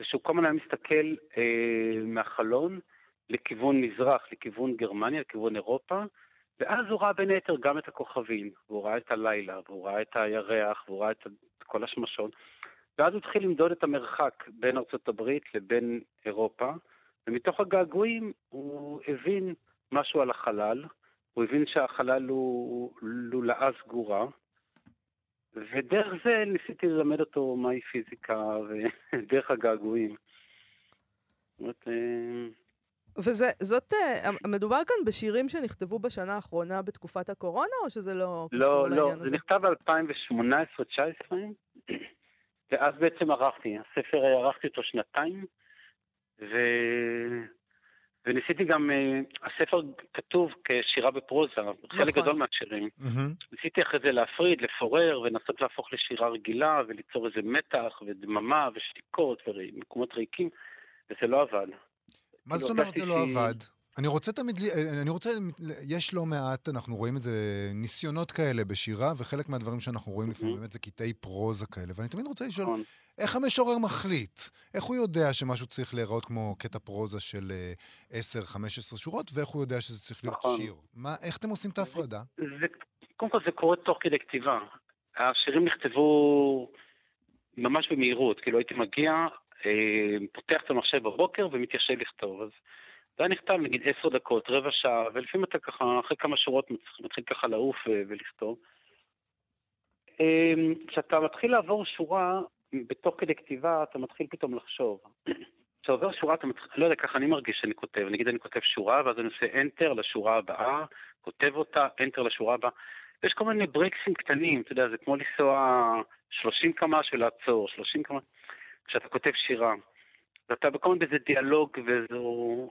ושהוא כל הזמן היה מסתכל אה, מהחלון לכיוון מזרח, לכיוון גרמניה, לכיוון אירופה, ואז הוא ראה בין היתר גם את הכוכבים, והוא ראה את הלילה, והוא ראה את הירח, והוא ראה את כל השמשות. ואז הוא התחיל למדוד את המרחק בין ארצות הברית לבין אירופה, ומתוך הגעגועים הוא הבין משהו על החלל, הוא הבין שהחלל הוא לולאה סגורה, ודרך זה ניסיתי ללמד אותו מהי פיזיקה, ודרך הגעגועים. זאת אומרת, אה, וזאת, אה, מדובר כאן בשירים שנכתבו בשנה האחרונה בתקופת הקורונה, או שזה לא קשור לא, לא לעניין לא, הזה? לא, לא, זה נכתב ב-2018-2019, ואז בעצם ערכתי. הספר, ערכתי אותו שנתיים, ו... וניסיתי גם, uh, הספר כתוב כשירה בפרוזה, נכון. חלק גדול מהשירים. Mm-hmm. ניסיתי אחרי זה להפריד, לפורר, ולנסות להפוך לשירה רגילה, וליצור איזה מתח, ודממה, ושתיקות, ומקומות ריקים, וזה לא עבד. מה זאת אומרת זה לא עבד? אני רוצה תמיד, אה, אני רוצה, יש לא מעט, אנחנו רואים את זה, ניסיונות כאלה בשירה, וחלק מהדברים שאנחנו רואים לפעמים באמת זה קטעי פרוזה כאלה, ואני תמיד רוצה לשאול, נכון. איך המשורר מחליט? איך הוא יודע שמשהו צריך להיראות כמו קטע פרוזה של 10-15 אה, שורות, ואיך הוא יודע שזה צריך להיות נכון. שיר? מה, איך אתם עושים את ההפרדה? קודם כל זה קורה תוך כדי כתיבה. השירים נכתבו ממש במהירות, כאילו הייתי מגיע, פותח את המחשב בבוקר ומתיישב לכתוב. אז זה היה נכתב נגיד עשר דקות, רבע שעה, ולפעמים אתה ככה, אחרי כמה שורות מתחיל ככה לעוף אה, ולכתוב. אה, כשאתה מתחיל לעבור שורה, בתוך כדי כתיבה אתה מתחיל פתאום לחשוב. כשאתה עובר שורה, אתה מתחיל, לא יודע, ככה אני מרגיש שאני כותב. נגיד אני כותב שורה, ואז אני עושה Enter לשורה הבאה, כותב אותה, Enter לשורה הבאה. יש כל מיני ברקסים קטנים, אתה יודע, זה כמו לנסוע 30 קמ"ש ולעצור, 30 קמ"ש. כשאתה כותב שירה, ואתה בכל מיני באיזה דיאלוג ואיזו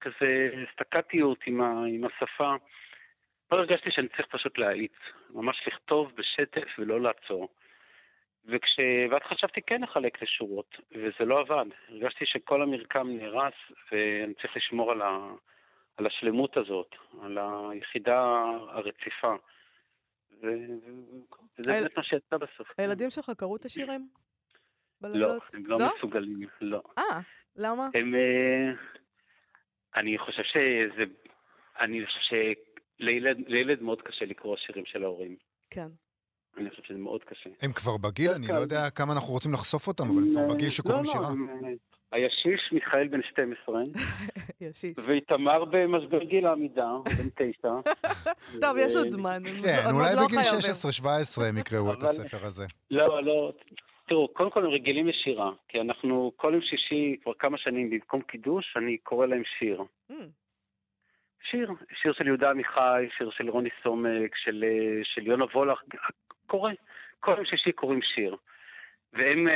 כזה סטקטיות עם, ה, עם השפה. לא הרגשתי שאני צריך פשוט להאיץ, ממש לכתוב בשטף ולא לעצור. וכש... ואז חשבתי כן לחלק לשורות, וזה לא עבד. הרגשתי שכל המרקם נהרס, ואני צריך לשמור על, ה... על השלמות הזאת, על היחידה הרציפה. ו... וזה באמת מה שיצא בסוף. הילדים שלך קראו את השירים? בלילות? לא, הם לא, לא מסוגלים, לא. אה, למה? הם... אה, אני חושב שזה... אני חושב שלילד מאוד קשה לקרוא שירים של ההורים. כן. אני חושב שזה מאוד קשה. הם כבר בגיל, אני לא כן. יודע כמה אנחנו רוצים לחשוף אותם, אבל הם כבר בגיל שקוראים לא, שירה. לא, הם, אה, הישיש מיכאל בן 12, ישיש. ואיתמר במשבר גיל העמידה, בן 9. טוב, יש עוד זמן. כן, אולי לא בגיל חייבים. 16-17 הם יקראו את הספר הזה. לא, לא. תראו, קודם כל הם רגילים לשירה, כי אנחנו כל יום שישי, כבר כמה שנים, במקום קידוש, אני קורא להם שיר. Mm, שיר, שיר של יהודה עמיחי, שיר של רוני סומק, של, אה, של יונה וולך, קורא. כל יום שישי קוראים שיר. והם אה,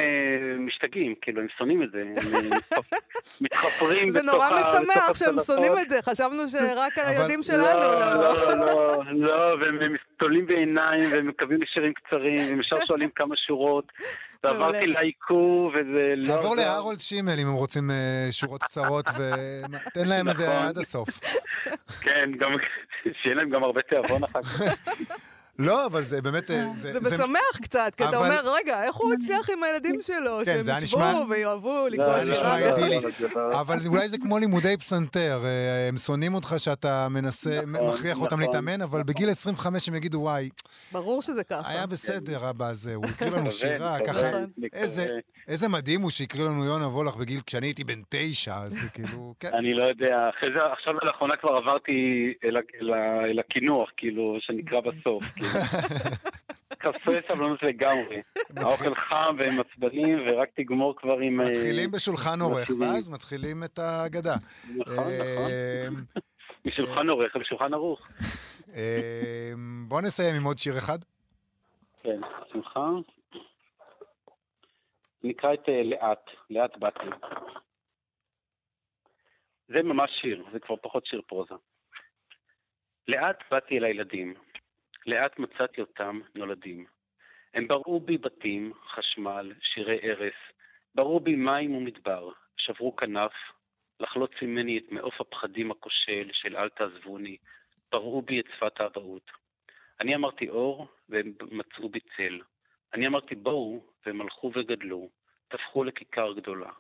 משתגעים, כאילו, הם שונאים את זה, הם אה, מתחפ- מתחפרים זה בתוך נורא ה- משמח בתוך שהם הצלחות. שונאים את זה, חשבנו שרק הילדים שלנו לא, לא. לא, לא, לא, והם הם תולים בעיניים, והם מקבלים לשירים קצרים, והם ישר שואלים כמה שורות. ועברתי. לעיכוב, וזה לא... תעבור זה- להרולד שימל אם הם רוצים אה, שורות קצרות, ותן להם את זה נכון. עד הסוף. כן, שיהיה להם גם הרבה תיאבון אחר כך. לא, אבל זה באמת... אה, זה משמח קצת, כי אתה אבל- אומר, רגע, איך הוא הצליח עם הילדים שלו, כן, שהם זה ישבו נשמע- ויאהבו לקרוא זה שירה. לא. לא, זה לא- אבל אולי זה כמו לימודי פסנתר, אה, הם שונאים אותך שאתה מנסה, נכון, מכריח אותם נכון. להתאמן, אבל בגיל 25 הם יגידו, וואי, ברור שזה ככה. היה בסדר אבא הזה, הוא הקריא לנו שירה, ככה, נכון. איזה- איזה מדהים הוא שהקריא לנו יונה וולך בגיל, כשאני הייתי בן תשע, אז זה כאילו, כן. אני לא יודע, אחרי זה, עכשיו לאחרונה כבר עברתי אל הקינוח, כאילו, שנקרא בסוף. כאילו. חסרי סבלנות לגמרי. האוכל חם והם עצבנים, ורק תגמור כבר עם... אה, מתחילים בשולחן עורך. ואז מתחילים את האגדה. נכון, נכון. אמ, משולחן עורך לשולחן ערוך. אמ, בוא נסיים עם עוד שיר אחד. כן, שמחה. נקרא את אה, לאט, לאט באתי. זה ממש שיר, זה כבר פחות שיר פרוזה. לאט באתי אל הילדים, לאט מצאתי אותם נולדים. הם בראו בי בתים, חשמל, שירי ערש, בראו בי מים ומדבר, שברו כנף, לחלוץ ממני את מעוף הפחדים הכושל של אל תעזבוני, בראו בי את שפת האבהות. אני אמרתי אור, והם מצאו בי צל. אני אמרתי בואו, והם הלכו וגדלו, טפחו לכיכר גדולה,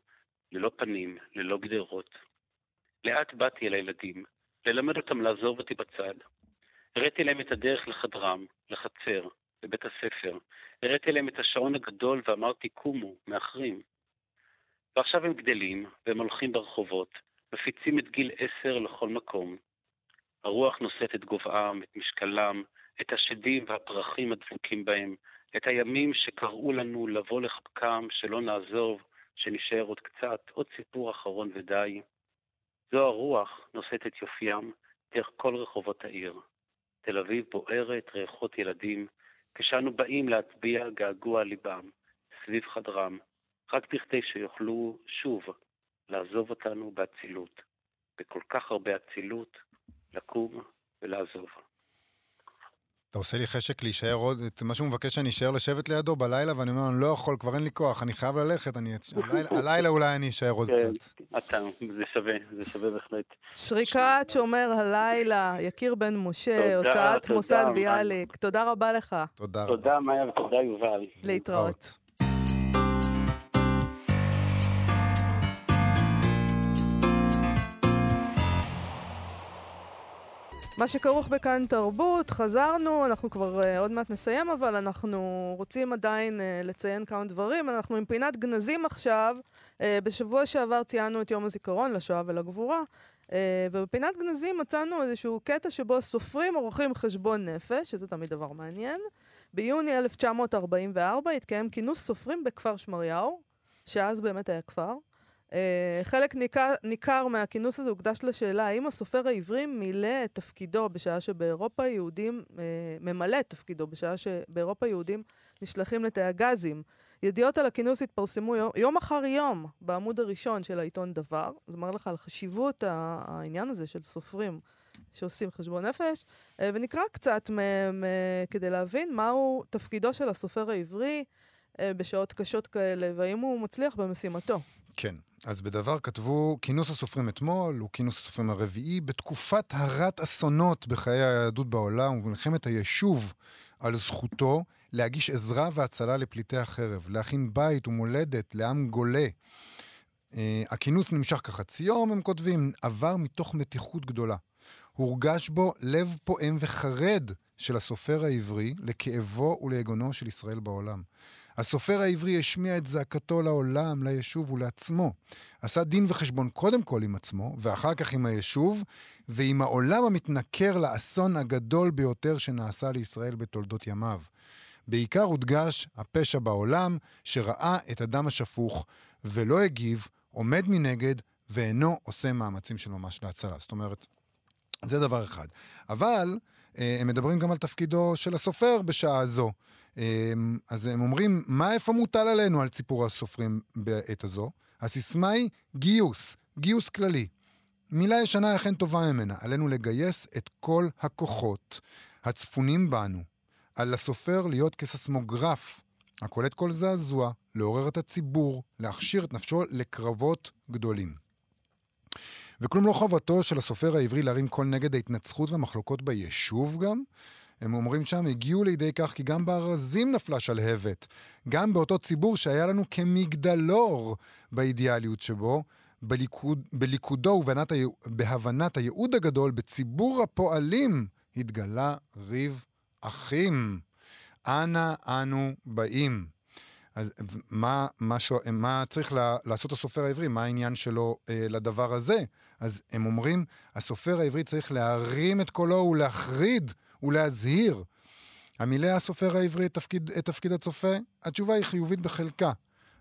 ללא פנים, ללא גדרות. לאט באתי אל הילדים, ללמד אותם לעזוב אותי בצד. הראיתי להם את הדרך לחדרם, לחצר, לבית הספר. הראיתי להם את השעון הגדול ואמרתי, קומו, מאחרים. ועכשיו הם גדלים, והם הולכים ברחובות, מפיצים את גיל עשר לכל מקום. הרוח נושאת את גובהם, את משקלם, את השדים והפרחים הדבוקים בהם, את הימים שקראו לנו לבוא לחבקם, שלא נעזוב, שנשאר עוד קצת, עוד סיפור אחרון ודי. זו הרוח נושאת את יופיים דרך כל רחובות העיר. תל אביב בוערת, ריחות ילדים, כשאנו באים להטביע געגוע ליבם, סביב חדרם, רק בכדי שיוכלו שוב לעזוב אותנו באצילות, בכל כך הרבה אצילות, לקום ולעזוב. אתה עושה לי חשק להישאר עוד, את מה שהוא מבקש שאני אשאר לשבת לידו בלילה, ואני אומר, אני לא יכול, כבר אין לי כוח, אני חייב ללכת, אני... הלילה- הלילה אולי אני אשאר עוד כן, קצת. אתה, זה שווה, זה שווה בהחלט. שריקת שומר הלילה, יקיר בן משה, תודה, הוצאת תודה, מוסד. ביאליק. תודה רבה לך. תודה רבה. תודה, מאיה, ותודה, יובל. להתראות. מה שכרוך בכאן תרבות, חזרנו, אנחנו כבר uh, עוד מעט נסיים, אבל אנחנו רוצים עדיין uh, לציין כמה דברים. אנחנו עם פינת גנזים עכשיו. Uh, בשבוע שעבר ציינו את יום הזיכרון לשואה ולגבורה, uh, ובפינת גנזים מצאנו איזשהו קטע שבו סופרים עורכים חשבון נפש, שזה תמיד דבר מעניין. ביוני 1944 התקיים כינוס סופרים בכפר שמריהו, שאז באמת היה כפר. Uh, חלק ניכר, ניכר מהכינוס הזה הוקדש לשאלה האם הסופר העברי מילא את תפקידו בשעה שבאירופה יהודים, uh, ממלא את תפקידו בשעה שבאירופה יהודים נשלחים לתאי הגזים. ידיעות על הכינוס התפרסמו יום, יום אחר יום בעמוד הראשון של העיתון דבר. זה מראה לך על חשיבות העניין הזה של סופרים שעושים חשבון נפש, uh, ונקרא קצת מהם כדי להבין מהו תפקידו של הסופר העברי בשעות קשות כאלה, והאם הוא מצליח במשימתו. כן. אז בדבר כתבו, כינוס הסופרים אתמול הוא כינוס הסופרים הרביעי בתקופת הרת אסונות בחיי היהדות בעולם ובמלחמת היישוב על זכותו להגיש עזרה והצלה לפליטי החרב, להכין בית ומולדת לעם גולה. Uh, הכינוס נמשך כחצי יום, הם כותבים, עבר מתוך מתיחות גדולה. הורגש בו לב פועם וחרד של הסופר העברי לכאבו וליגונו של ישראל בעולם. הסופר העברי השמיע את זעקתו לעולם, ליישוב ולעצמו. עשה דין וחשבון קודם כל עם עצמו, ואחר כך עם היישוב, ועם העולם המתנכר לאסון הגדול ביותר שנעשה לישראל בתולדות ימיו. בעיקר הודגש הפשע בעולם, שראה את הדם השפוך ולא הגיב, עומד מנגד ואינו עושה מאמצים של ממש להצלה. זאת אומרת, זה דבר אחד. אבל אה, הם מדברים גם על תפקידו של הסופר בשעה זו. אה, אז הם אומרים, מה איפה מוטל עלינו על ציפור הסופרים בעת הזו? הסיסמה היא גיוס, גיוס כללי. מילה ישנה אכן טובה ממנה, עלינו לגייס את כל הכוחות הצפונים בנו. על הסופר להיות כססמוגרף הקולט כל זעזוע, לעורר את הציבור, להכשיר את נפשו לקרבות גדולים. וכלום לא חובתו של הסופר העברי להרים קול נגד ההתנצחות והמחלוקות ביישוב גם. הם אומרים שם, הגיעו לידי כך כי גם בארזים נפלה שלהבת. גם באותו ציבור שהיה לנו כמגדלור באידיאליות שבו, בליכוד, בליכודו ובהבנת בהבנת הייעוד הגדול, בציבור הפועלים, התגלה ריב אחים. אנה אנו באים. אז מה, מה, שו, מה צריך לה, לעשות הסופר העברי? מה העניין שלו אה, לדבר הזה? אז הם אומרים, הסופר העברי צריך להרים את קולו ולהחריד ולהזהיר. המילא הסופר העברי את תפקיד, את תפקיד הצופה? התשובה היא חיובית בחלקה.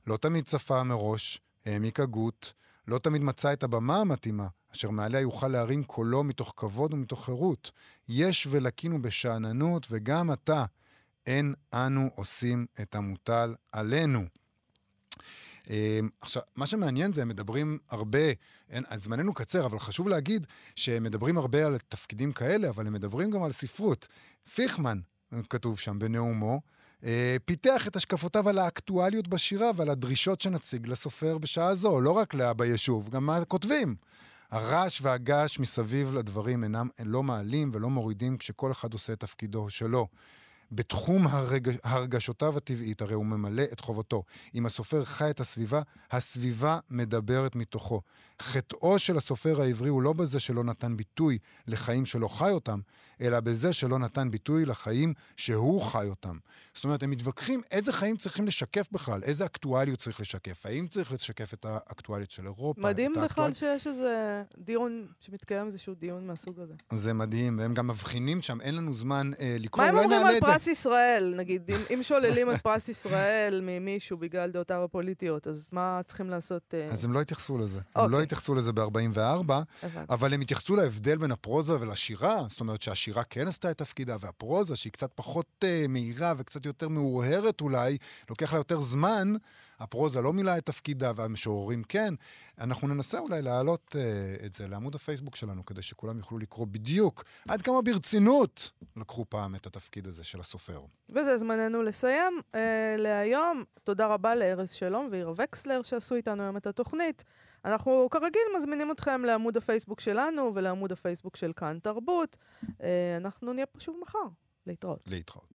לא תמיד צפה מראש, העמיק הגות, לא תמיד מצא את הבמה המתאימה, אשר מעליה יוכל להרים קולו מתוך כבוד ומתוך חירות. יש ולקינו בשאננות, וגם אתה, אין אנו עושים את המוטל עלינו. אמ, עכשיו, מה שמעניין זה, הם מדברים הרבה, אין, זמננו קצר, אבל חשוב להגיד שהם מדברים הרבה על תפקידים כאלה, אבל הם מדברים גם על ספרות. פיכמן, כתוב שם בנאומו, אה, פיתח את השקפותיו על האקטואליות בשירה ועל הדרישות שנציג לסופר בשעה זו, לא רק לאבא יישוב, גם מה כותבים. הרעש והגעש מסביב לדברים אינם לא מעלים ולא מורידים כשכל אחד עושה את תפקידו שלו. בתחום הרג... הרגשותיו הטבעית, הרי הוא ממלא את חובתו. אם הסופר חי את הסביבה, הסביבה מדברת מתוכו. חטאו של הסופר העברי הוא לא בזה שלא נתן ביטוי לחיים שלא חי אותם, אלא בזה שלא נתן ביטוי לחיים שהוא חי אותם. זאת אומרת, הם מתווכחים איזה חיים צריכים לשקף בכלל, איזה אקטואליות צריך לשקף. האם צריך לשקף את האקטואליות של אירופה? מדהים בכלל האקטואל... שיש איזה דיון, שמתקיים איזשהו דיון מהסוג הזה. זה מדהים, והם גם מבחינים שם, אין לנו זמן אה, לקרוא, אולי נעלה את זה. מה הם אומרים על פרס ישראל? נגיד, אם, אם שוללים את פרס ישראל ממישהו בגלל דעותיו הפוליטיות, אז מה צריכים לעשות? אה... אז הם לא התייחסו לזה. אוקיי. הם לא התייחסו לזה ב-44, אבל הם התייחסו להבדל בין הפרוזה ולשירה, זאת אומרת שהשירה כן עשתה את תפקידה, והפרוזה, שהיא קצת פחות uh, מהירה וקצת יותר מאוהרת אולי, לוקח לה יותר זמן, הפרוזה לא מילאה את תפקידה והמשוררים כן. אנחנו ננסה אולי להעלות uh, את זה לעמוד הפייסבוק שלנו, כדי שכולם יוכלו לקרוא בדיוק עד כמה ברצינות לקחו פעם את התפקיד הזה של הסופר. וזה זמננו לסיים uh, להיום. תודה רבה לארז שלום ועירה וקסלר שעשו איתנו היום את התוכנית. אנחנו כרגיל מזמינים אתכם לעמוד הפייסבוק שלנו ולעמוד הפייסבוק של כאן תרבות. אנחנו נהיה פה שוב מחר. להתראות. להתראות.